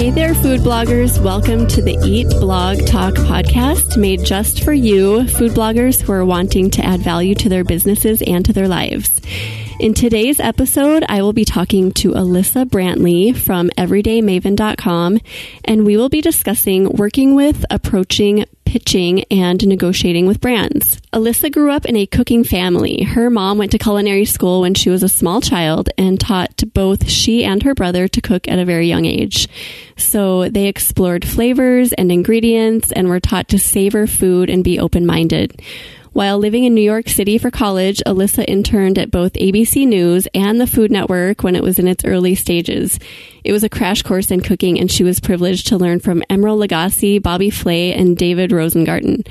Hey there, food bloggers. Welcome to the Eat Blog Talk podcast made just for you, food bloggers who are wanting to add value to their businesses and to their lives. In today's episode, I will be talking to Alyssa Brantley from everydaymaven.com, and we will be discussing working with, approaching, pitching and negotiating with brands. Alyssa grew up in a cooking family. Her mom went to culinary school when she was a small child and taught both she and her brother to cook at a very young age. So they explored flavors and ingredients and were taught to savor food and be open minded. While living in New York City for college, Alyssa interned at both ABC News and the Food Network when it was in its early stages. It was a crash course in cooking, and she was privileged to learn from Emeril Lagasse, Bobby Flay, and David Rosengarten.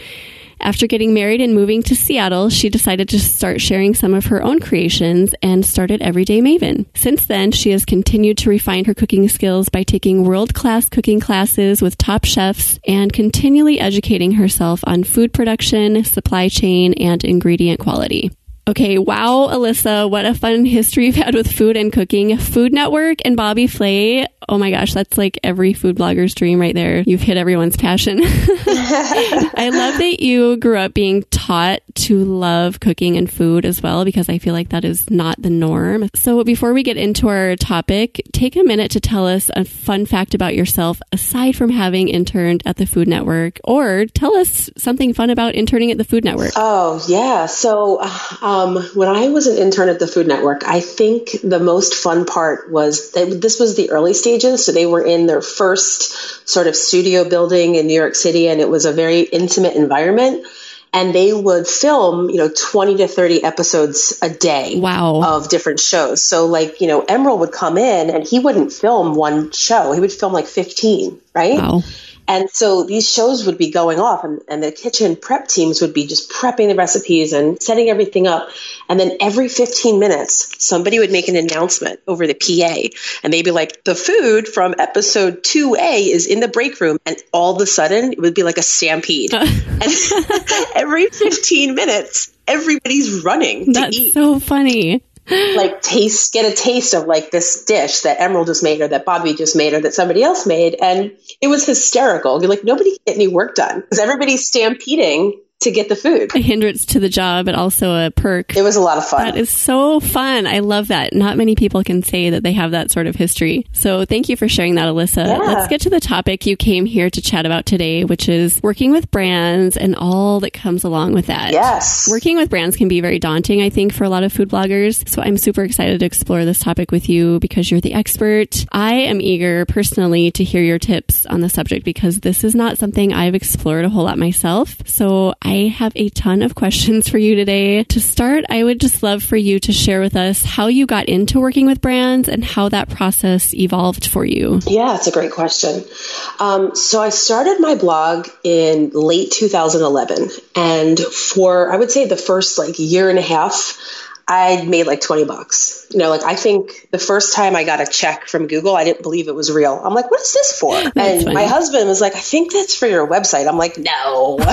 After getting married and moving to Seattle, she decided to start sharing some of her own creations and started Everyday Maven. Since then, she has continued to refine her cooking skills by taking world class cooking classes with top chefs and continually educating herself on food production, supply chain, and ingredient quality. Okay, wow, Alyssa, what a fun history you've had with food and cooking. Food Network and Bobby Flay. Oh my gosh, that's like every food blogger's dream right there. You've hit everyone's passion. I love that you grew up being taught to love cooking and food as well, because I feel like that is not the norm. So before we get into our topic, take a minute to tell us a fun fact about yourself aside from having interned at the Food Network, or tell us something fun about interning at the Food Network. Oh, yeah. So, um, um, when I was an intern at the Food Network, I think the most fun part was that this was the early stages. So they were in their first sort of studio building in New York City, and it was a very intimate environment. And they would film, you know, 20 to 30 episodes a day wow. of different shows. So, like, you know, Emeril would come in and he wouldn't film one show, he would film like 15, right? Wow. And so these shows would be going off, and, and, the kitchen prep teams would be just prepping the recipes and setting everything up. And then every 15 minutes, somebody would make an announcement over the PA, and they'd be like, The food from episode 2A is in the break room. And all of a sudden, it would be like a stampede. and every 15 minutes, everybody's running That's to eat. so funny like taste get a taste of like this dish that Emeril just made or that Bobby just made or that somebody else made and it was hysterical. You're like nobody get any work done because everybody's stampeding to get the food. A hindrance to the job, but also a perk. It was a lot of fun. That is so fun. I love that. Not many people can say that they have that sort of history. So thank you for sharing that, Alyssa. Yeah. Let's get to the topic you came here to chat about today, which is working with brands and all that comes along with that. Yes. Working with brands can be very daunting, I think, for a lot of food bloggers. So I'm super excited to explore this topic with you because you're the expert. I am eager personally to hear your tips on the subject because this is not something I've explored a whole lot myself. So I have a ton of questions for you today. To start, I would just love for you to share with us how you got into working with brands and how that process evolved for you. Yeah, it's a great question. Um, so I started my blog in late 2011, and for I would say the first like year and a half, I made like 20 bucks. You know, like I think the first time I got a check from Google, I didn't believe it was real. I'm like, what is this for? That's and funny. my husband was like, I think that's for your website. I'm like, no. and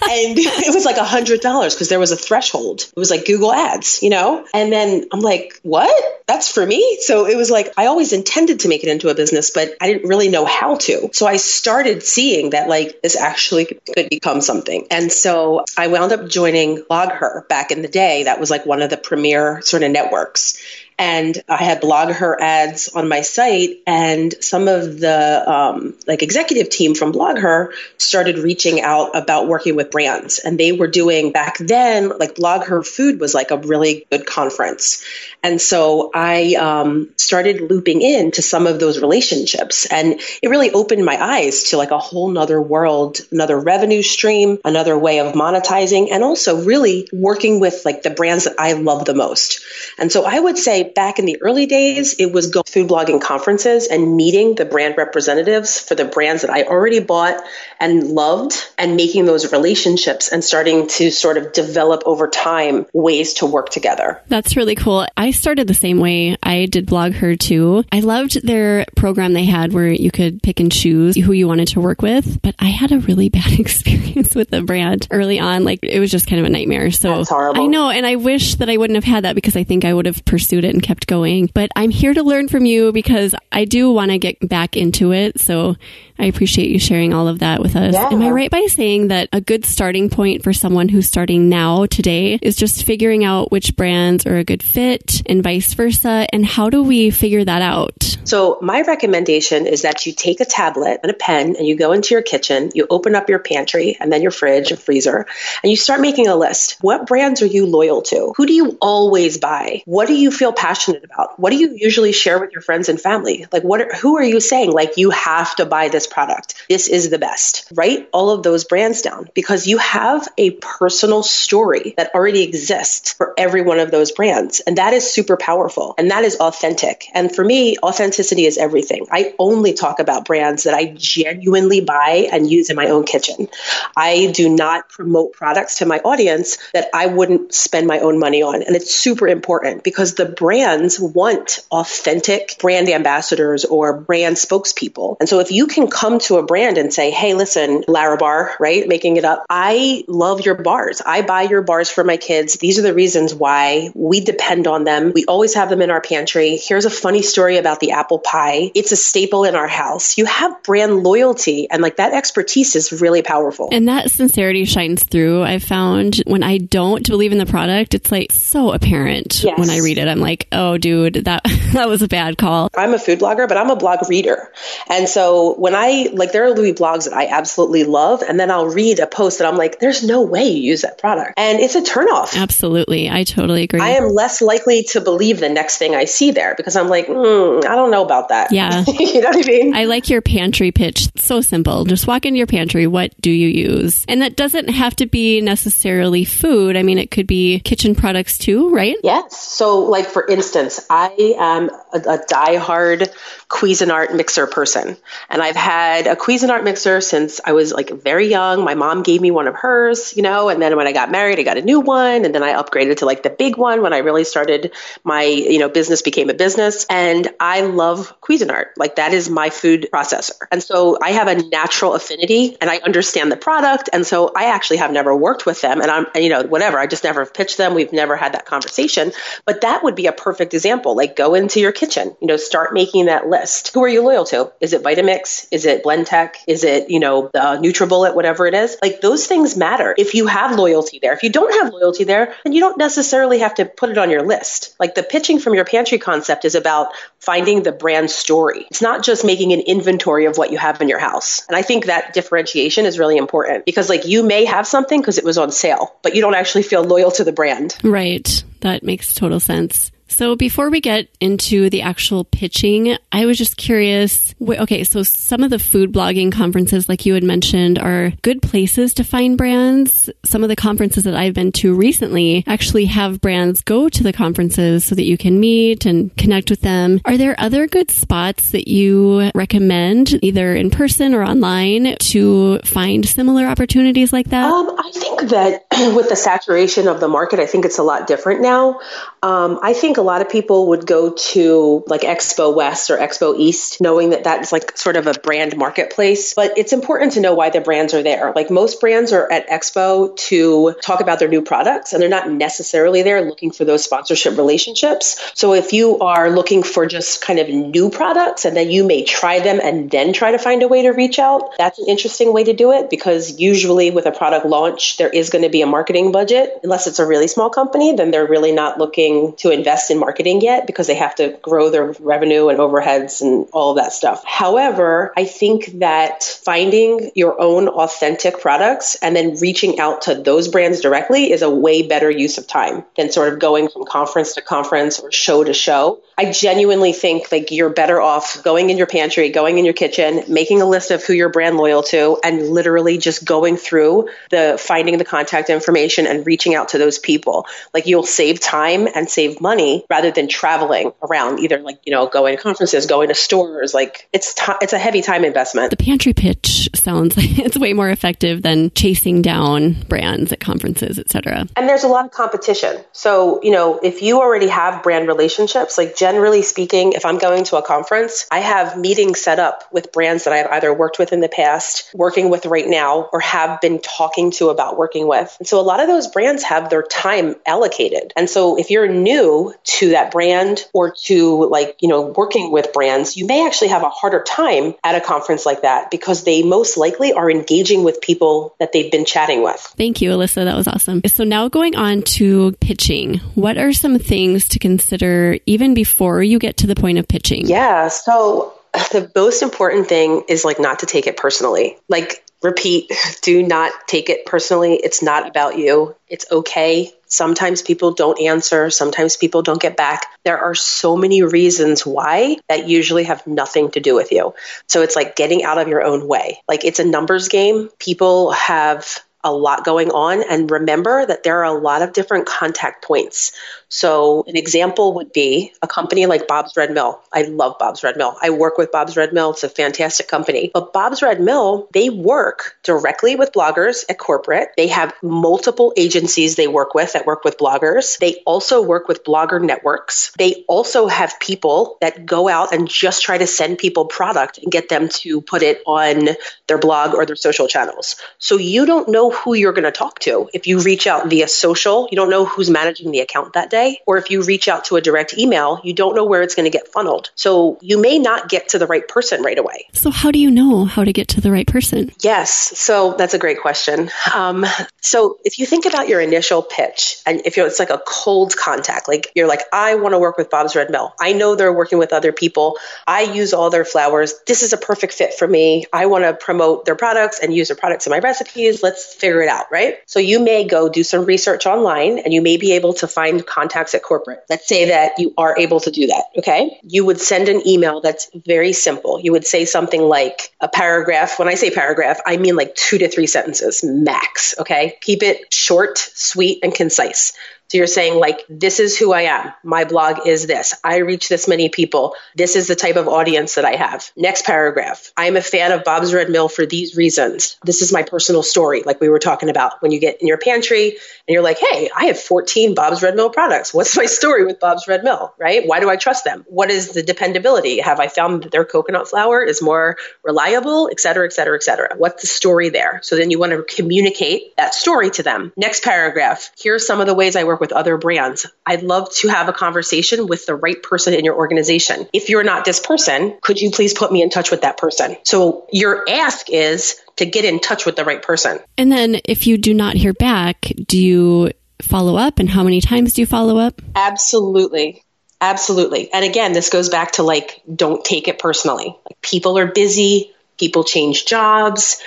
it was like a hundred dollars because there was a threshold. It was like Google ads, you know? And then I'm like, what? That's for me? So it was like, I always intended to make it into a business, but I didn't really know how to. So I started seeing that like this actually could become something. And so I wound up joining BlogHer back in the day. That was like one of the premier sort of networks and I had BlogHer ads on my site, and some of the um, like executive team from BlogHer started reaching out about working with brands, and they were doing back then like BlogHer Food was like a really good conference, and so I um, started looping in to some of those relationships, and it really opened my eyes to like a whole nother world, another revenue stream, another way of monetizing, and also really working with like the brands that I love the most. And so I would say back in the early days, it was go food blogging conferences and meeting the brand representatives for the brands that I already bought and loved and making those relationships and starting to sort of develop over time ways to work together. That's really cool. I started the same way. I did BlogHer too. I loved their program they had where you could pick and choose who you wanted to work with, but I had a really bad experience with the brand early on. Like it was just kind of a nightmare. So horrible. I know, and I wish that I wouldn't have had that because I think I would have pursued it and kept going. But I'm here to learn from you because I do want to get back into it. So I appreciate you sharing all of that with us. Yeah. Am I right by saying that a good starting point for someone who's starting now today is just figuring out which brands are a good fit and vice versa? And how do we figure that out? So, my recommendation is that you take a tablet and a pen and you go into your kitchen, you open up your pantry and then your fridge and freezer, and you start making a list. What brands are you loyal to? Who do you always buy? What do you feel passionate about? What do you usually share with your friends and family? Like, what? Are, who are you saying like you have to buy this product. This is the best. Write all of those brands down because you have a personal story that already exists for every one of those brands. And that is super powerful and that is authentic. And for me, authenticity is everything. I only talk about brands that I genuinely buy and use in my own kitchen. I do not promote products to my audience that I wouldn't spend my own money on. And it's super important because the brands want authentic brand ambassadors or brand spokespeople. And so if you can come to a brand and say, hey, listen, Larabar, right? Making it up. I love your bars. I buy your bars for my kids. These are the reasons why we depend on them. We always have them in our pantry. Here's a funny story about the apple pie. It's a staple in our house. You have brand loyalty and like that expertise is really powerful. And that sincerity shines through. I found when I don't believe in the product, it's like so apparent yes. when I read it. I'm like, oh, dude, that, that was a bad call. I'm a food blogger, but I'm a blog reader. And so when I like there are Louis blogs that I absolutely love, and then I'll read a post that I'm like, there's no way you use that product, and it's a turnoff. Absolutely, I totally agree. I am less likely to believe the next thing I see there because I'm like, mm, I don't know about that. Yeah, you know what I mean. I like your pantry pitch. It's so simple. Just walk into your pantry. What do you use? And that doesn't have to be necessarily food. I mean, it could be kitchen products too, right? Yes. So, like for instance, I am a, a diehard Cuisinart mixer person, and I've had a Cuisinart mixer since I was like very young. My mom gave me one of hers, you know, and then when I got married, I got a new one, and then I upgraded to like the big one when I really started my, you know, business became a business. And I love Cuisinart. Like that is my food processor. And so I have a natural affinity and I understand the product. And so I actually have never worked with them and I'm, you know, whatever. I just never pitched them. We've never had that conversation. But that would be a perfect example. Like go into your kitchen, you know, start making that list. Who are you loyal to? Is it Vitamix? Is it Blendtec? Is it, you know, the NutriBullet, whatever it is? Like those things matter if you have loyalty there. If you don't have loyalty there, then you don't necessarily have to put it on your list. Like the pitching from your pantry concept is about finding the brand story. It's not just making an inventory of what you have in your house. And I think that differentiation is really important because like you may have something because it was on sale, but you don't actually feel loyal to the brand. Right. That makes total sense. So before we get into the actual pitching, I was just curious. Okay, so some of the food blogging conferences, like you had mentioned, are good places to find brands. Some of the conferences that I've been to recently actually have brands go to the conferences so that you can meet and connect with them. Are there other good spots that you recommend, either in person or online, to find similar opportunities like that? Um, I think that with the saturation of the market, I think it's a lot different now. Um, I think a lot of people would go to like Expo West or Expo East, knowing that that's like sort of a brand marketplace. But it's important to know why the brands are there. Like most brands are at Expo to talk about their new products, and they're not necessarily there looking for those sponsorship relationships. So if you are looking for just kind of new products, and then you may try them and then try to find a way to reach out, that's an interesting way to do it because usually with a product launch, there is going to be a marketing budget. Unless it's a really small company, then they're really not looking to invest in marketing yet because they have to grow their revenue and overheads and all of that stuff. However, I think that finding your own authentic products and then reaching out to those brands directly is a way better use of time than sort of going from conference to conference or show to show. I genuinely think like you're better off going in your pantry, going in your kitchen, making a list of who you're brand loyal to and literally just going through the finding the contact information and reaching out to those people. Like you'll save time and save money rather than traveling around, either like, you know, going to conferences, going to stores. Like it's, t- it's a heavy time investment. The pantry pitch sounds like it's way more effective than chasing down brands at conferences, et cetera. And there's a lot of competition. So, you know, if you already have brand relationships, like generally speaking, if I'm going to a conference, I have meetings set up with brands that I've either worked with in the past, working with right now, or have been talking to about working with. And so a lot of those brands have their time allocated. And so if you're new to that brand or to like, you know, working with brands, you may actually have a harder time at a conference like that because they most likely are engaging with people that they've been chatting with. Thank you, Alyssa. That was awesome. So now going on to pitching, what are some things to consider even before you get to the point of pitching? Yeah. So the most important thing is like not to take it personally. Like repeat, do not take it personally. It's not about you. It's okay. Sometimes people don't answer. Sometimes people don't get back. There are so many reasons why that usually have nothing to do with you. So it's like getting out of your own way. Like it's a numbers game. People have a lot going on. And remember that there are a lot of different contact points. So, an example would be a company like Bob's Red Mill. I love Bob's Red Mill. I work with Bob's Red Mill. It's a fantastic company. But Bob's Red Mill, they work directly with bloggers at corporate. They have multiple agencies they work with that work with bloggers. They also work with blogger networks. They also have people that go out and just try to send people product and get them to put it on their blog or their social channels. So, you don't know who you're going to talk to. If you reach out via social, you don't know who's managing the account that day. Or if you reach out to a direct email, you don't know where it's going to get funneled. So you may not get to the right person right away. So, how do you know how to get to the right person? Yes. So, that's a great question. Um, so, if you think about your initial pitch, and if it's like a cold contact, like you're like, I want to work with Bob's Red Mill. I know they're working with other people. I use all their flowers. This is a perfect fit for me. I want to promote their products and use their products in my recipes. Let's figure it out, right? So, you may go do some research online and you may be able to find contacts at corporate. Let's say that you are able to do that. Okay. You would send an email that's very simple. You would say something like a paragraph. When I say paragraph, I mean like two to three sentences max. Okay. Keep it short, sweet, and concise. So you're saying, like, this is who I am. My blog is this. I reach this many people. This is the type of audience that I have. Next paragraph. I'm a fan of Bob's Red Mill for these reasons. This is my personal story, like we were talking about when you get in your pantry and you're like, hey, I have 14 Bob's Red Mill products. What's my story with Bob's Red Mill, right? Why do I trust them? What is the dependability? Have I found that their coconut flour is more reliable, et cetera, et cetera, et cetera? What's the story there? So then you want to communicate that story to them. Next paragraph. Here's some of the ways I work with other brands. I'd love to have a conversation with the right person in your organization. If you're not this person, could you please put me in touch with that person? So your ask is to get in touch with the right person. And then if you do not hear back, do you follow up and how many times do you follow up? Absolutely. Absolutely. And again, this goes back to like, don't take it personally. Like, people are busy, people change jobs,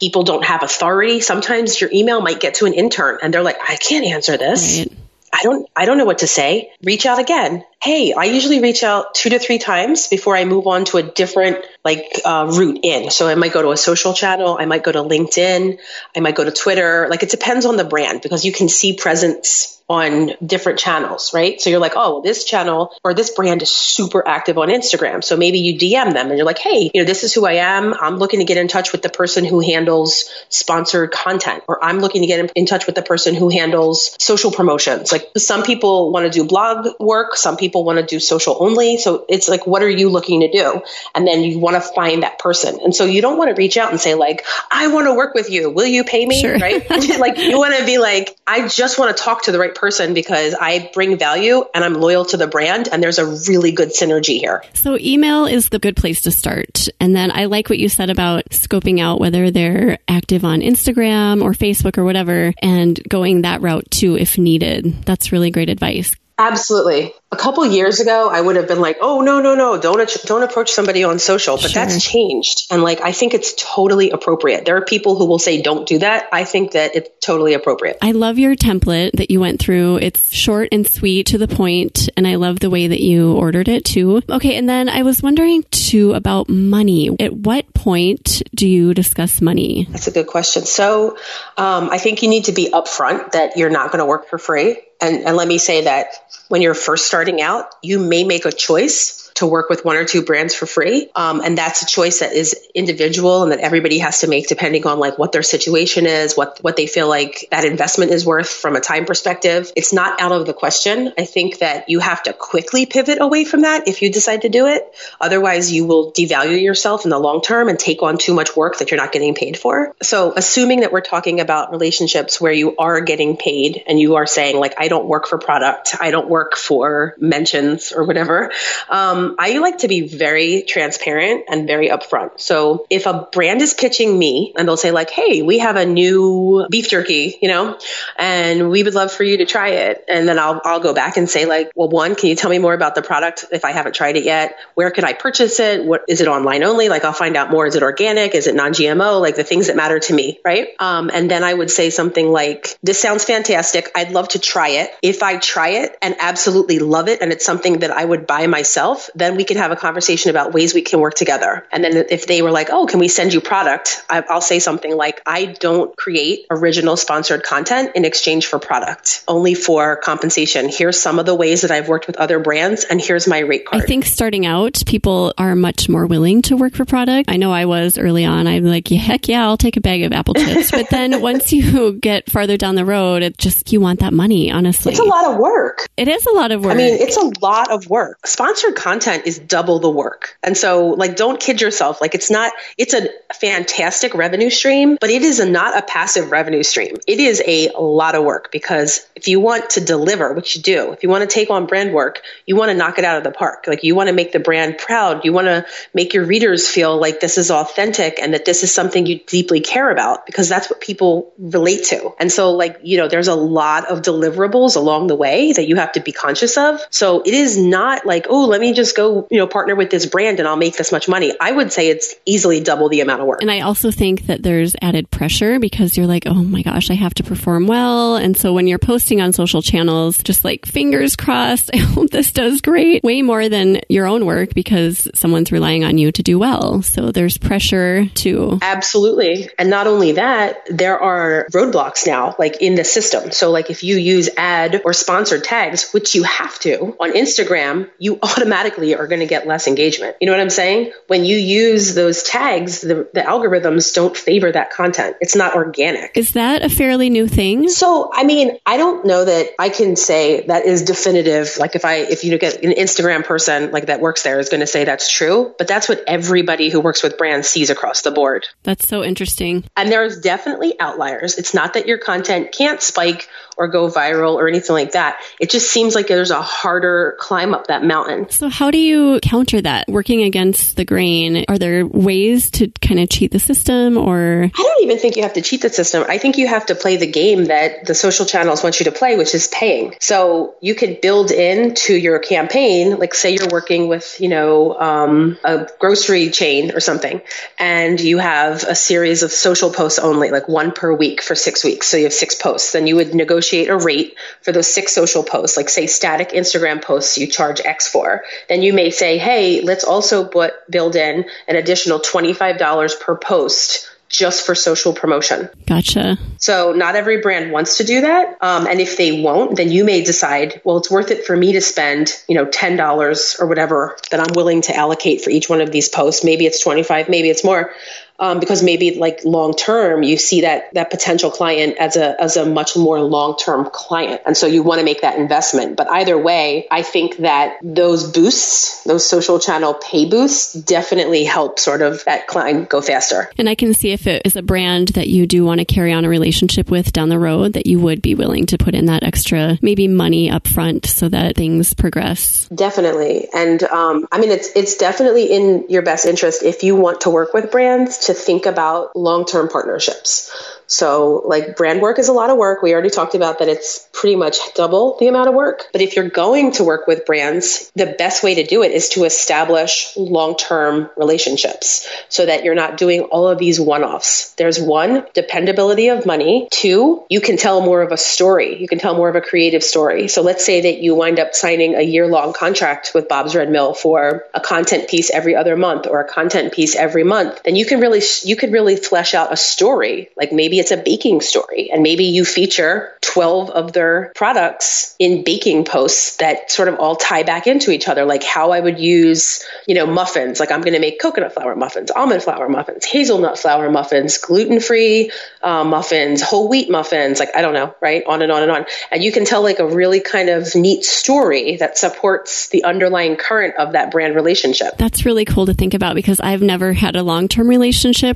people don't have authority. Sometimes your email might get to an intern and they're like, I can't answer this. Right. I don't I don't know what to say. Reach out again. Hey, I usually reach out two to three times before I move on to a different like uh, route in. So I might go to a social channel. I might go to LinkedIn. I might go to Twitter. Like it depends on the brand because you can see presence on different channels, right? So you're like, oh, this channel or this brand is super active on Instagram. So maybe you DM them and you're like, hey, you know, this is who I am. I'm looking to get in touch with the person who handles sponsored content, or I'm looking to get in touch with the person who handles social promotions. Like some people want to do blog work, some people want to do social only. So it's like, what are you looking to do? And then you want to find that person. And so you don't want to reach out and say, like, I want to work with you. Will you pay me? Sure. Right? like you want to be like, I just want to talk to the right person because I bring value and I'm loyal to the brand and there's a really good synergy here. So email is the good place to start. And then I like what you said about scoping out whether they're active on Instagram or Facebook or whatever and going that route too if needed. That's really great advice. Absolutely. A couple years ago, I would have been like, "Oh no, no, no! Don't don't approach somebody on social." But sure. that's changed, and like I think it's totally appropriate. There are people who will say, "Don't do that." I think that it's totally appropriate. I love your template that you went through. It's short and sweet to the point, and I love the way that you ordered it too. Okay, and then I was wondering too about money. At what point do you discuss money? That's a good question. So, um, I think you need to be upfront that you're not going to work for free. And, and let me say that when you're first starting out, you may make a choice to work with one or two brands for free. Um, and that's a choice that is individual and that everybody has to make depending on like what their situation is, what, what they feel like that investment is worth from a time perspective. It's not out of the question. I think that you have to quickly pivot away from that if you decide to do it. Otherwise, you will devalue yourself in the long term and take on too much work that you're not getting paid for. So, assuming that we're talking about relationships where you are getting paid and you are saying, like, I don't work for product, I don't work for mentions or whatever, um, um, I like to be very transparent and very upfront. So if a brand is pitching me and they'll say like, "Hey, we have a new beef jerky, you know, and we would love for you to try it," and then I'll I'll go back and say like, "Well, one, can you tell me more about the product if I haven't tried it yet? Where can I purchase it? What is it online only? Like, I'll find out more. Is it organic? Is it non-GMO? Like the things that matter to me, right? Um, and then I would say something like, "This sounds fantastic. I'd love to try it. If I try it and absolutely love it, and it's something that I would buy myself." Then we can have a conversation about ways we can work together. And then if they were like, oh, can we send you product? I'll say something like, I don't create original sponsored content in exchange for product, only for compensation. Here's some of the ways that I've worked with other brands, and here's my rate card. I think starting out, people are much more willing to work for product. I know I was early on. I'm like, yeah, heck yeah, I'll take a bag of apple chips. but then once you get farther down the road, it just, you want that money, honestly. It's a lot of work. It is a lot of work. I mean, it's a lot of work. Sponsored content content is double the work. And so, like, don't kid yourself. Like, it's not, it's a fantastic revenue stream, but it is a, not a passive revenue stream. It is a lot of work because if you want to deliver, which you do, if you want to take on brand work, you want to knock it out of the park. Like, you want to make the brand proud. You want to make your readers feel like this is authentic and that this is something you deeply care about because that's what people relate to. And so, like, you know, there's a lot of deliverables along the way that you have to be conscious of. So it is not like, oh, let me just go, you know, partner with this brand and I'll make this much money. I would say it's easily double the amount of work. And I also think that there's added pressure because you're like, oh my gosh, I have to perform well. And so when you're posting on social channels, just like fingers crossed, I hope this does great, way more than your own work because someone's relying on you to do well. So there's pressure to. Absolutely. And not only that, there are roadblocks now, like in the system. So, like if you use ad or sponsored tags, which you have to on Instagram, you automatically likely are going to get less engagement. You know what I'm saying? When you use those tags, the, the algorithms don't favor that content. It's not organic. Is that a fairly new thing? So, I mean, I don't know that I can say that is definitive. Like if I, if you get an Instagram person like that works there is going to say that's true, but that's what everybody who works with brands sees across the board. That's so interesting. And there's definitely outliers. It's not that your content can't spike or go viral or anything like that. It just seems like there's a harder climb up that mountain. So, how do you counter that? Working against the grain, are there ways to kind of cheat the system or? I don't even think you have to cheat the system. I think you have to play the game that the social channels want you to play, which is paying. So, you could build into your campaign, like say you're working with, you know, um, a grocery chain or something, and you have a series of social posts only, like one per week for six weeks. So, you have six posts. Then you would negotiate negotiate a rate for those six social posts, like say static Instagram posts you charge X for. Then you may say, hey, let's also put, build in an additional $25 per post just for social promotion. Gotcha. So not every brand wants to do that, um, and if they won't, then you may decide, well, it's worth it for me to spend, you know, ten dollars or whatever that I'm willing to allocate for each one of these posts. Maybe it's twenty five, maybe it's more um, because maybe like long term you see that that potential client as a as a much more long term client, and so you want to make that investment. But either way, I think that those boosts, those social channel pay boosts, definitely help sort of that client go faster. And I can see if it is a brand that you do want to carry on a relationship with down the road, that you would be willing to put in that extra maybe money up front so that things progress. Definitely, and um, I mean it's it's definitely in your best interest if you want to work with brands to think about long term partnerships. So, like, brand work is a lot of work. We already talked about that it's pretty much double the amount of work. But if you're going to work with brands, the best way to do it is to establish long term relationships so that you're not doing all of these one offs. There's one, dependability of money. Two, you can tell more of a story. You can tell more of a creative story. So, let's say that you wind up signing a year long contract with Bob's Red Mill for a content piece every other month or a content piece every month. Then you can really, you could really flesh out a story. Like maybe maybe it's a baking story and maybe you feature 12 of their products in baking posts that sort of all tie back into each other. Like how i would use you know muffins. Like i'm going to make coconut flour muffins almond flour muffins hazelnut flour muffins gluten-free uh, muffins whole wheat muffins. Like i don't know right? On and on and on. And you can tell like a really kind of neat story that supports the underlying current of that brand relationship. That's really cool to think about because i've never had a long-term relationship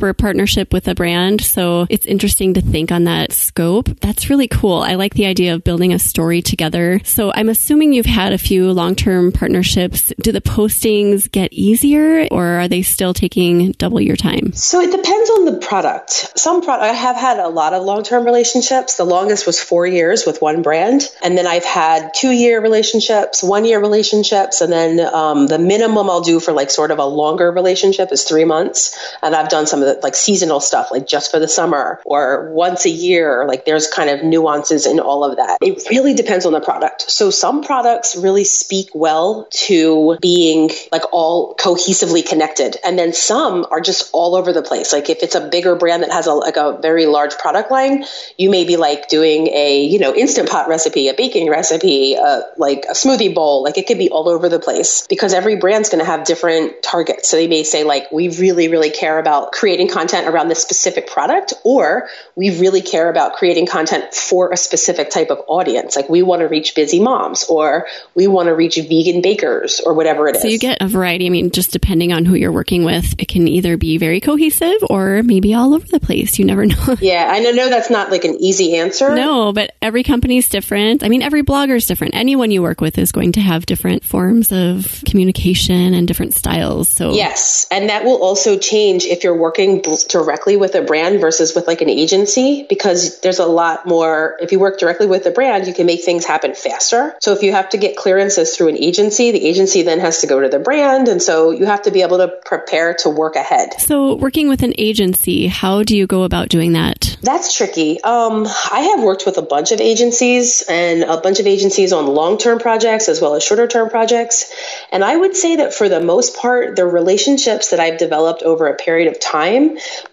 or a partnership with a brand so it's interesting interesting to think on that scope. That's really cool. I like the idea of building a story together. So I'm assuming you've had a few long term partnerships. Do the postings get easier or are they still taking double your time? So it depends on the product. Some product, I have had a lot of long term relationships. The longest was four years with one brand. And then I've had two year relationships, one year relationships. And then um, the minimum I'll do for like sort of a longer relationship is three months. And I've done some of the like seasonal stuff, like just for the summer or once a year. Like there's kind of nuances in all of that. It really depends on the product. So some products really speak well to being like all cohesively connected. And then some are just all over the place. Like if it's a bigger brand that has a, like a very large product line, you may be like doing a, you know, instant pot recipe, a baking recipe, uh, like a smoothie bowl. Like it could be all over the place because every brand's going to have different targets. So they may say like, we really, really care about creating content around this specific product or we really care about creating content for a specific type of audience. Like we want to reach busy moms or we want to reach vegan bakers or whatever it is. So you get a variety. I mean, just depending on who you're working with, it can either be very cohesive or maybe all over the place. You never know. Yeah, I know that's not like an easy answer. No, but every company is different. I mean, every blogger is different. Anyone you work with is going to have different forms of communication and different styles. So Yes, and that will also change if you're working directly with a brand versus with like an agency because there's a lot more. If you work directly with the brand, you can make things happen faster. So if you have to get clearances through an agency, the agency then has to go to the brand. And so you have to be able to prepare to work ahead. So working with an agency, how do you go about doing that? That's tricky. Um, I have worked with a bunch of agencies and a bunch of agencies on long term projects as well as shorter term projects. And I would say that for the most part, the relationships that I've developed over a period of time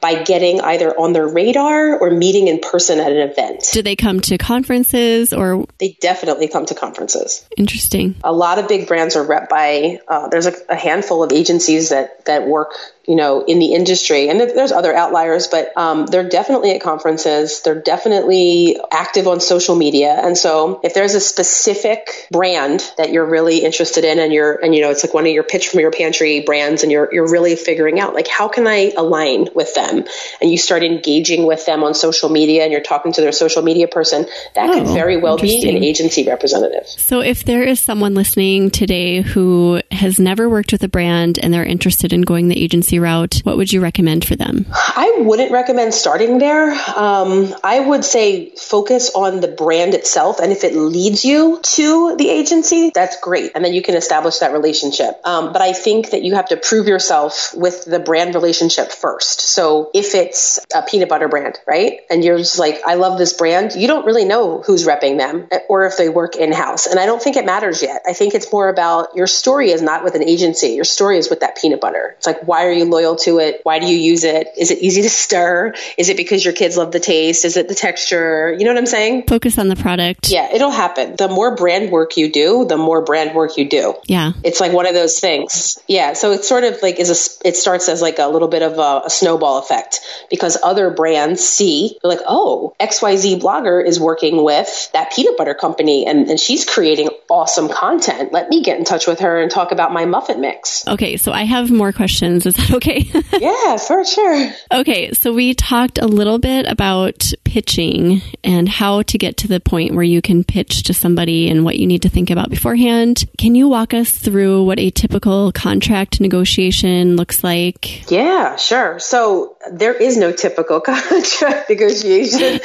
by getting either on their radar or meeting in person at an event. Do they come to conferences or? They definitely come to conferences. Interesting. A lot of big brands are rep by, uh, there's a, a handful of agencies that, that work you know, in the industry. And there's other outliers, but um, they're definitely at conferences. They're definitely active on social media. And so if there's a specific brand that you're really interested in and you're, and you know, it's like one of your pitch from your pantry brands and you're, you're really figuring out like, how can I align with them? And you start engaging with them on social media and you're talking to their social media person, that oh, could very well be an agency representative. So if there is someone listening today who has never worked with a brand and they're interested in going the agency route, what would you recommend for them? I wouldn't recommend starting there. Um, I would say focus on the brand itself. And if it leads you to the agency, that's great. And then you can establish that relationship. Um, but I think that you have to prove yourself with the brand relationship first. So if it's a peanut butter brand, right? And you're just like, I love this brand, you don't really know who's repping them or if they work in house. And I don't think it matters yet. I think it's more about your story is not with an agency. Your story is with that peanut butter. It's like, why are you loyal to it? Why do you use it? Is it easy to stir? Is it because your kids love the taste? Is it the texture? You know what I'm saying? Focus on the product. Yeah, it'll happen. The more brand work you do, the more brand work you do. Yeah. It's like one of those things. Yeah. So it's sort of like is a, it starts as like a little bit of a, a snowball effect because other brands see, they're like, oh, XYZ blogger is working with that peanut butter company and, and she's creating awesome content. Let me get in touch with her and talk about my muffin mix. Okay, so I have more questions. Is that okay? yeah, for sure. Okay, so we talked a little bit about pitching and how to get to the point where you can pitch to somebody and what you need to think about beforehand. Can you walk us through what a typical contract negotiation looks like? Yeah, sure. So there is no typical contract negotiation.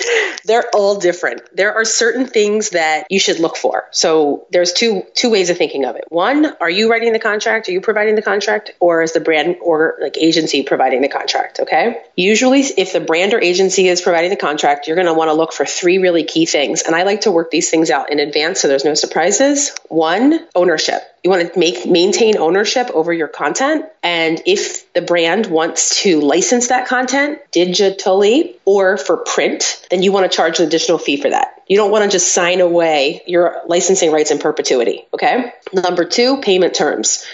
They're all different. There are certain things that you should look for. So there's two two ways of thinking of it. One, are you writing the contract? Are you providing the contract, or is the brand or like agency providing the contract? Okay. Usually, if the brand or agency is providing the contract, you're going to want to look for three really key things, and I like to work these things out in advance so there's no surprises. One, ownership. You want to make maintain ownership over your content. And if the brand wants to license that content digitally or for print, then you want to charge an additional fee for that. You don't want to just sign away your licensing rights in perpetuity. Okay. Number two, payment terms.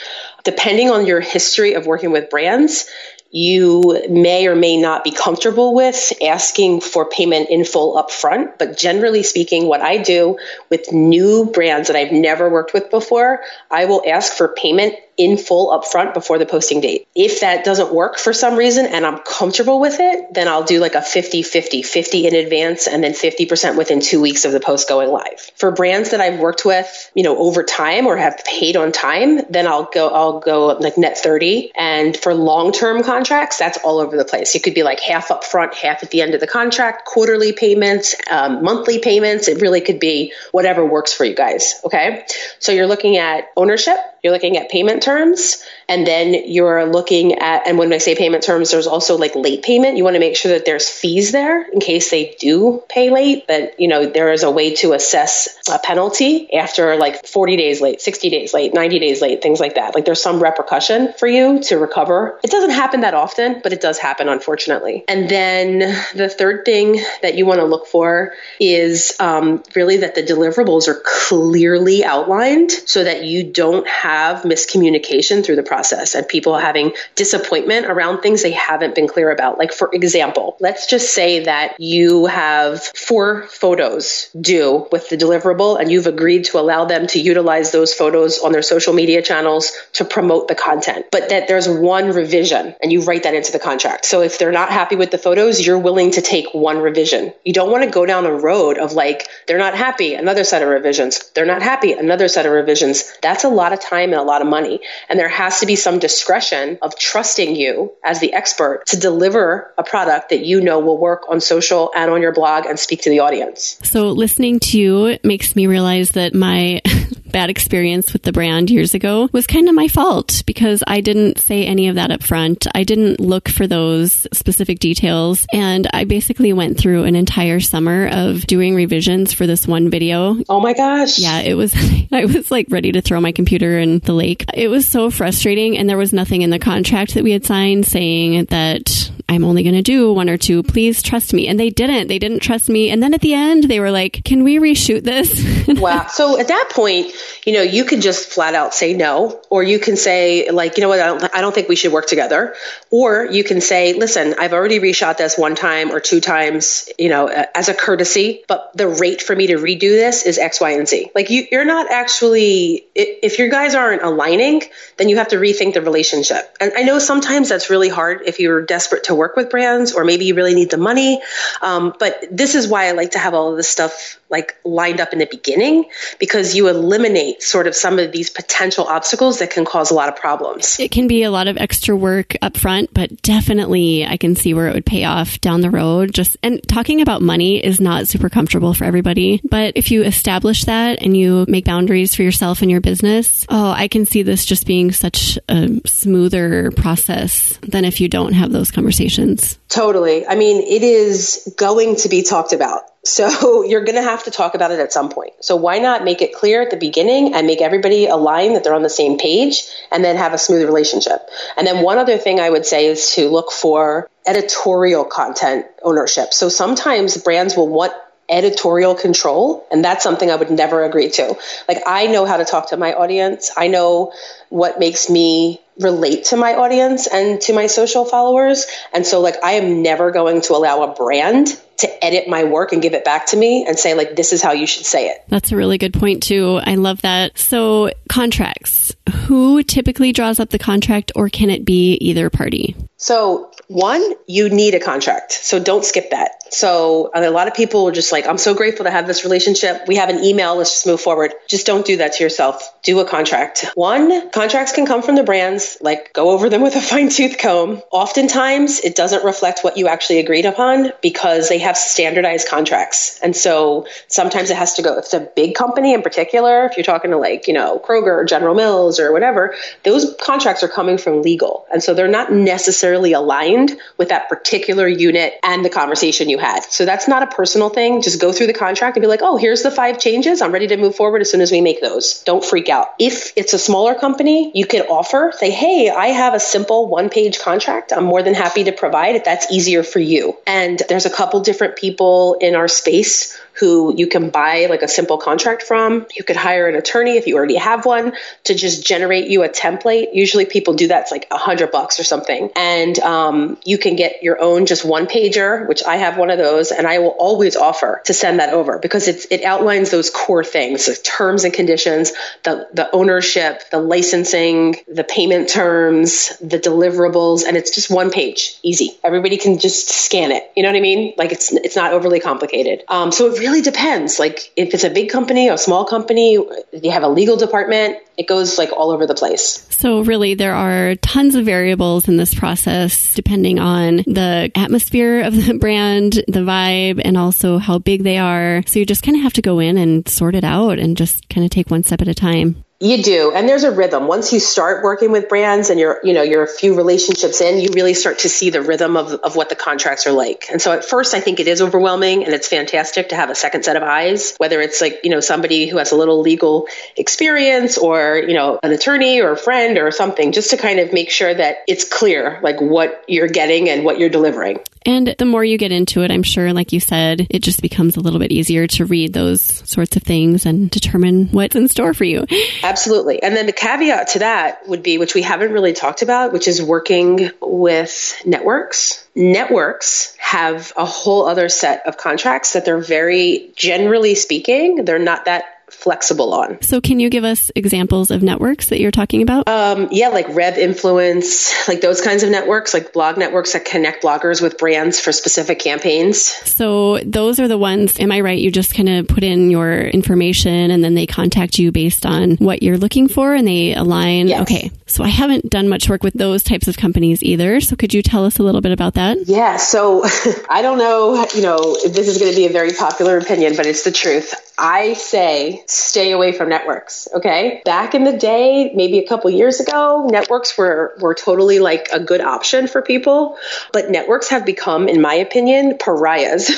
Depending on your history of working with brands, you may or may not be comfortable with asking for payment in full upfront. But generally speaking, what I do with new brands that I've never worked with before, I will ask for payment in full upfront before the posting date. If that doesn't work for some reason and I'm comfortable with it, then I'll do like a 50 50, 50 in advance and then 50% within two weeks of the post going live. For brands that I've worked with, you know, over time or have paid on time, then I'll go, I'll go like net 30. And for long term contracts, that's all over the place. It could be like half upfront, half at the end of the contract, quarterly payments, um, monthly payments. It really could be whatever works for you guys. Okay. So you're looking at ownership, you're looking at payment terms and then you're looking at and when i say payment terms there's also like late payment. You want to make sure that there's fees there in case they do pay late that you know there is a way to assess a penalty after like 40 days late 60 days late 90 days late things like that. Like there's some repercussion for you to recover. It doesn't happen that often but it does happen unfortunately. And then the third thing that you want to look for is um, really that the deliverables are clearly outlined so that you don't have miscommunication through the process and people having disappointment around things they haven't been clear about. Like, for example, let's just say that you have four photos due with the deliverable and you've agreed to allow them to utilize those photos on their social media channels to promote the content, but that there's one revision and you write that into the contract. So if they're not happy with the photos, you're willing to take one revision. You don't want to go down a road of like, they're not happy, another set of revisions. They're not happy, another set of revisions. That's a lot of time and a lot of money. And there has to be some discretion of trusting you as the expert to deliver a product that you know will work on social and on your blog and speak to the audience. So listening to you makes me realize that my bad experience with the brand years ago was kind of my fault because I didn't say any of that up front. I didn't look for those specific details. And I basically went through an entire summer of doing revisions for this one video. Oh my gosh. Yeah, it was, I was like ready to throw my computer in the lake. It was so frustrating. And there was nothing in the contract that we had signed saying that I'm only going to do one or two. Please trust me. And they didn't. They didn't trust me. And then at the end, they were like, can we reshoot this? wow. So at that point, you know, you can just flat out say no, or you can say, like, you know what, I don't, I don't think we should work together. Or you can say, listen, I've already reshot this one time or two times, you know, as a courtesy, but the rate for me to redo this is X, Y, and Z. Like, you, you're not actually, if your guys aren't aligning, then you have to rethink the relationship. And I know sometimes that's really hard if you're desperate to work with brands or maybe you really need the money. Um, but this is why I like to have all of this stuff like lined up in the beginning because you eliminate sort of some of these potential obstacles that can cause a lot of problems. It can be a lot of extra work up front, but definitely I can see where it would pay off down the road. Just and talking about money is not super comfortable for everybody, but if you establish that and you make boundaries for yourself and your business, oh, I can see this just being such a smoother process than if you don't have those conversations. Totally. I mean, it is going to be talked about so you're going to have to talk about it at some point. So why not make it clear at the beginning and make everybody align that they're on the same page and then have a smooth relationship. And then one other thing I would say is to look for editorial content ownership. So sometimes brands will want editorial control. And that's something I would never agree to. Like, I know how to talk to my audience. I know what makes me relate to my audience and to my social followers. And so, like, I am never going to allow a brand to edit my work and give it back to me and say, like, this is how you should say it. That's a really good point, too. I love that. So, contracts. Who typically draws up the contract, or can it be either party? So, one, you need a contract. So don't skip that. So a lot of people are just like, I'm so grateful to have this relationship. We have an email. Let's just move forward. Just don't do that to yourself. Do a contract. One, contracts can come from the brands. Like go over them with a fine tooth comb. Oftentimes it doesn't reflect what you actually agreed upon because they have standardized contracts. And so sometimes it has to go, if it's a big company in particular, if you're talking to like, you know, Kroger or General Mills or whatever, those contracts are coming from legal. And so they're not necessarily aligned aligned with that particular unit and the conversation you had. So that's not a personal thing. Just go through the contract and be like, oh, here's the five changes. I'm ready to move forward as soon as we make those. Don't freak out. If it's a smaller company, you could offer, say, hey, I have a simple one page contract. I'm more than happy to provide it. That's easier for you. And there's a couple different people in our space who you can buy like a simple contract from. You could hire an attorney if you already have one to just generate you a template. Usually people do that. It's like a hundred bucks or something. And um, you can get your own just one pager, which I have one of those. And I will always offer to send that over because it's, it outlines those core things, the terms and conditions, the, the ownership, the licensing, the payment terms, the deliverables. And it's just one page, easy. Everybody can just scan it. You know what I mean? Like it's, it's not overly complicated. Um, so it really depends. Like if it's a big company or a small company, you have a legal department, it goes like all over the place. So really there are tons of variables in this process depending on the atmosphere of the brand, the vibe, and also how big they are. So you just kind of have to go in and sort it out and just kind of take one step at a time. You do. And there's a rhythm. Once you start working with brands and you're, you know, you're a few relationships in, you really start to see the rhythm of, of what the contracts are like. And so at first, I think it is overwhelming and it's fantastic to have a second set of eyes, whether it's like, you know, somebody who has a little legal experience or, you know, an attorney or a friend or something, just to kind of make sure that it's clear, like what you're getting and what you're delivering. And the more you get into it, I'm sure, like you said, it just becomes a little bit easier to read those sorts of things and determine what's in store for you. Absolutely. And then the caveat to that would be, which we haven't really talked about, which is working with networks. Networks have a whole other set of contracts that they're very, generally speaking, they're not that flexible on. So, can you give us examples of networks that you're talking about? Um, yeah, like Rev Influence, like those kinds of networks, like blog networks that connect bloggers with brands for specific campaigns. So, those are the ones, am I right? You just kind of put in your information and then they contact you based on what you're looking for and they align. Yes. Okay. So, I haven't done much work with those types of companies either. So, could you tell us a little bit about that? Yeah. So, I don't know, you know, if this is going to be a very popular opinion, but it's the truth. I say stay away from networks. Okay. Back in the day, maybe a couple years ago, networks were, were totally like a good option for people, but networks have become, in my opinion, pariahs.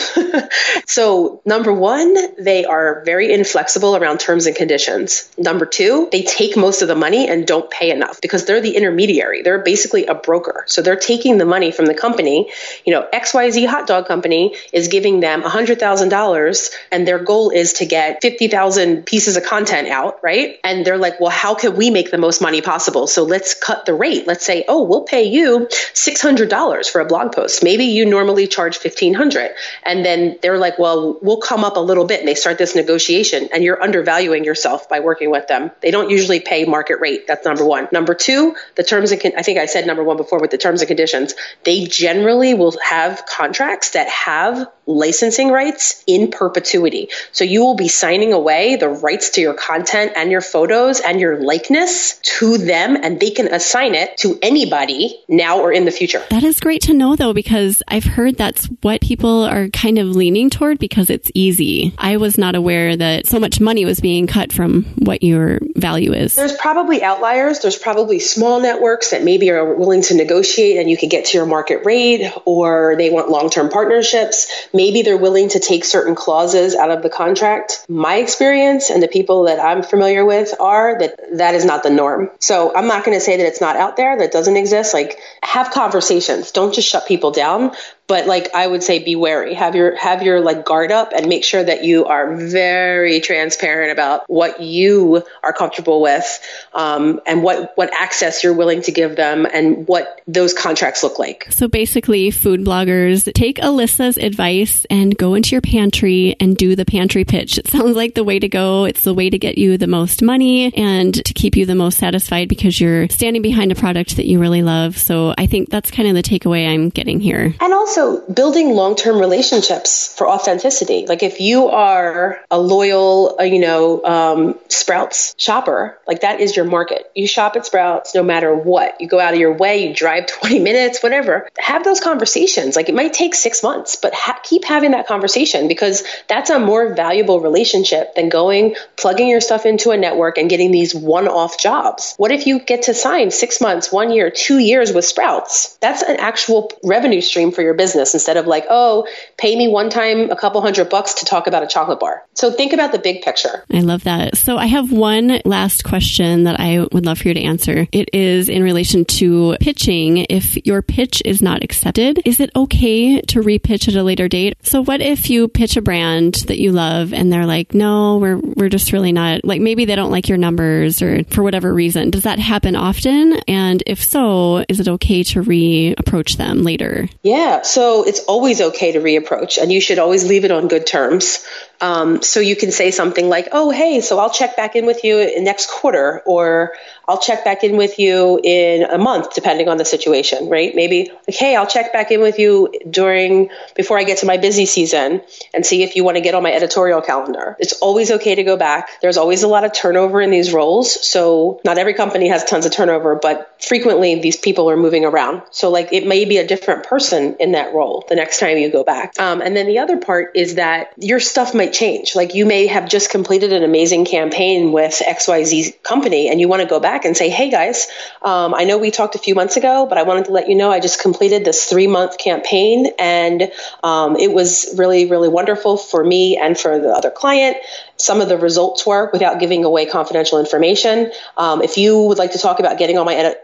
so number one, they are very inflexible around terms and conditions. Number two, they take most of the money and don't pay enough because they're the intermediary. They're basically a broker. So they're taking the money from the company. You know, XYZ hot dog company is giving them $100,000 and their goal is to get 50,000 pieces of content out, right? And they're like, well, how can we make the most money possible? So let's cut the rate. Let's say, oh, we'll pay you $600 for a blog post. Maybe you normally charge 1500 And then they're like, well, we'll come up a little bit. And they start this negotiation and you're undervaluing yourself by working with them. They don't usually pay market rate. That's number one. Number two, the terms and, con- I think I said number one before with the terms and conditions. They generally will have contracts that have licensing rights in perpetuity. So you will be signing away the rights to your content and your photos and your likeness to them, and they can assign it to anybody now or in the future. That is great to know, though, because I've heard that's what people are kind of leaning toward because it's easy. I was not aware that so much money was being cut from what your value is. There's probably outliers. There's probably small networks that maybe are willing to negotiate and you can get to your market rate, or they want long term partnerships maybe they're willing to take certain clauses out of the contract. My experience and the people that I'm familiar with are that that is not the norm. So I'm not going to say that it's not out there, that doesn't exist. Like have conversations. Don't just shut people down, but like I would say be wary. Have your have your like guard up and make sure that you are very transparent about what you are comfortable with um, and what what access you're willing to give them and what those contracts look like. So basically, food bloggers take Alyssa's advice and go into your pantry and do the pantry pitch. It sounds like the way to go. It's the way to get you the most money and to keep you the most satisfied because you're standing behind a product that you really love. So I think that's kind of the takeaway I'm getting here. And also building long-term relationships for authenticity. Like if you are a loyal, uh, you know, um, Sprouts shopper, like that is your market. You shop at Sprouts no matter what. You go out of your way, you drive 20 minutes, whatever. Have those conversations. Like it might take six months, but ha- keep having that conversation because that's a more valuable relationship than going, plugging your stuff into a network and getting these one-off jobs. What if you get to sign six months, one year, two years with Sprouts? That's an actual revenue stream for your business instead of like, oh, pay me one time a couple hundred bucks to talk about a chocolate bar. So think about the big picture. I love that. So I have one last question that I would love for you to answer. It is in relation to pitching. If your pitch is not accepted, is it okay to repitch at a later date? So what if you pitch a brand that you love and they're like, no, we're, we're just really not like maybe they don't like your numbers or for whatever reason. Does that happen often? And if so, is it okay to re approach them later? Yeah. So it's always okay to reapproach and you should always leave it on good terms. Um, so you can say something like, oh, hey, so I'll check back in with you next quarter, or I'll check back in with you in a month, depending on the situation, right? Maybe like, hey, I'll check back in with you during, before I get to my busy season and see if you want to get on my editorial calendar. It's always okay to go back. There's always a lot of turnover in these roles. So not every company has tons of turnover, but frequently these people are moving around. So like it may be a different person in that role the next time you go back. Um, and then the other part is that your stuff might change. Like you may have just completed an amazing campaign with XYZ company and you want to go back and say, hey guys, um, I know we talked a few months ago, but I wanted to let you know I just completed this three month campaign and um, it was really, really wonderful for me and for the other client some of the results were without giving away confidential information. Um, if you would like to talk about getting on my edit-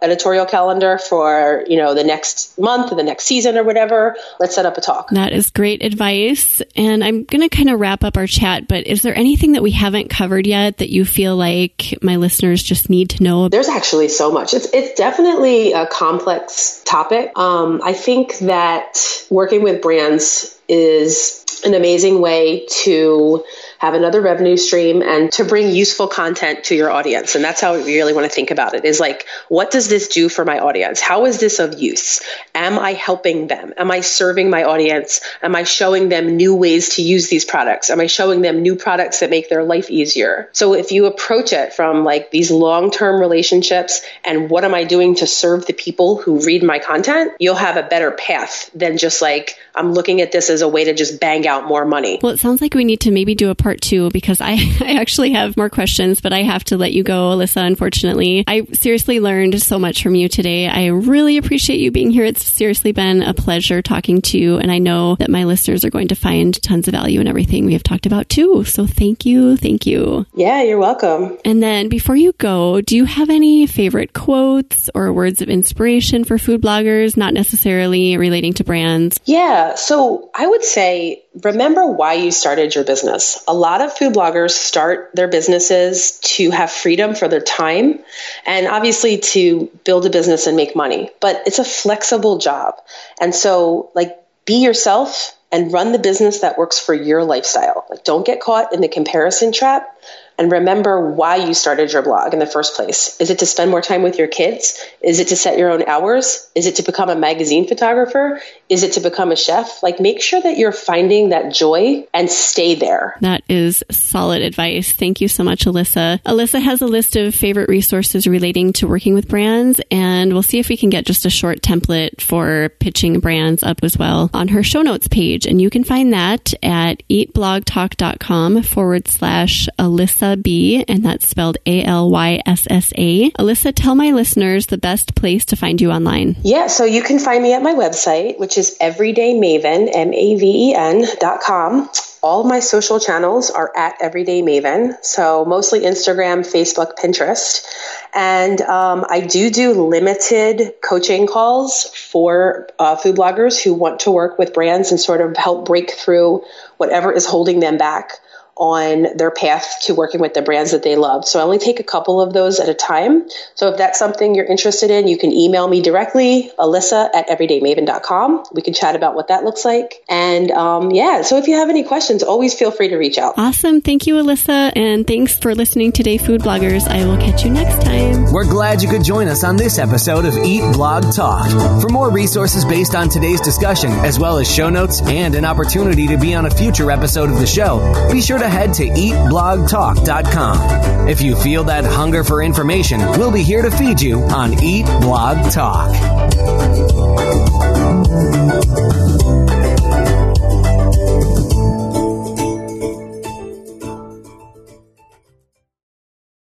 editorial calendar for you know the next month or the next season or whatever, let's set up a talk. That is great advice. And I'm going to kind of wrap up our chat, but is there anything that we haven't covered yet that you feel like my listeners just need to know? There's actually so much. It's it's definitely a complex topic. Um, I think that working with brands is an amazing way to have another revenue stream and to bring useful content to your audience. And that's how we really want to think about it is like, what does this do for my audience? How is this of use? Am I helping them? Am I serving my audience? Am I showing them new ways to use these products? Am I showing them new products that make their life easier? So if you approach it from like these long-term relationships and what am I doing to serve the people who read my content, you'll have a better path than just like, I'm looking at this as a way to just bang out more money. Well, it sounds like we need to maybe do a part two because I, I actually have more questions, but I have to let you go, Alyssa, unfortunately. I seriously learned so much from you today. I really appreciate you being here. It's seriously been a pleasure talking to you. And I know that my listeners are going to find tons of value in everything we have talked about too. So thank you. Thank you. Yeah, you're welcome. And then before you go, do you have any favorite quotes or words of inspiration for food bloggers, not necessarily relating to brands? Yeah. So I would say remember why you started your business. A lot of food bloggers start their businesses to have freedom for their time and obviously to build a business and make money, but it's a flexible job. And so, like, be yourself and run the business that works for your lifestyle. Like, don't get caught in the comparison trap and remember why you started your blog in the first place. Is it to spend more time with your kids? Is it to set your own hours? Is it to become a magazine photographer? Is it to become a chef? Like make sure that you're finding that joy and stay there. That is solid advice. Thank you so much, Alyssa. Alyssa has a list of favorite resources relating to working with brands, and we'll see if we can get just a short template for pitching brands up as well on her show notes page. And you can find that at eatblogtalk.com forward slash Alyssa Alyssa B, and that's spelled A L Y S S A. Alyssa, tell my listeners the best place to find you online. Yeah, so you can find me at my website, which is everydaymaven, M A V E N dot com. all my social channels are at Everyday Maven. So mostly Instagram, Facebook, Pinterest. And um, I do do limited coaching calls for uh, food bloggers who want to work with brands and sort of help break through whatever is holding them back on their path to working with the brands that they love. So I only take a couple of those at a time. So if that's something you're interested in, you can email me directly, alyssa at everydaymaven.com. We can chat about what that looks like. And um, yeah, so if you have any questions, always feel free to reach out. Awesome. Thank you, Alyssa. And thanks for listening today, Food Bloggers. I will catch you next time. We're glad you could join us on this episode of Eat Blog Talk. For more resources based on today's discussion, as well as show notes and an opportunity to be on a future episode of the show, be sure to head to eatblogtalk.com. If you feel that hunger for information, we'll be here to feed you on Eat Blog Talk.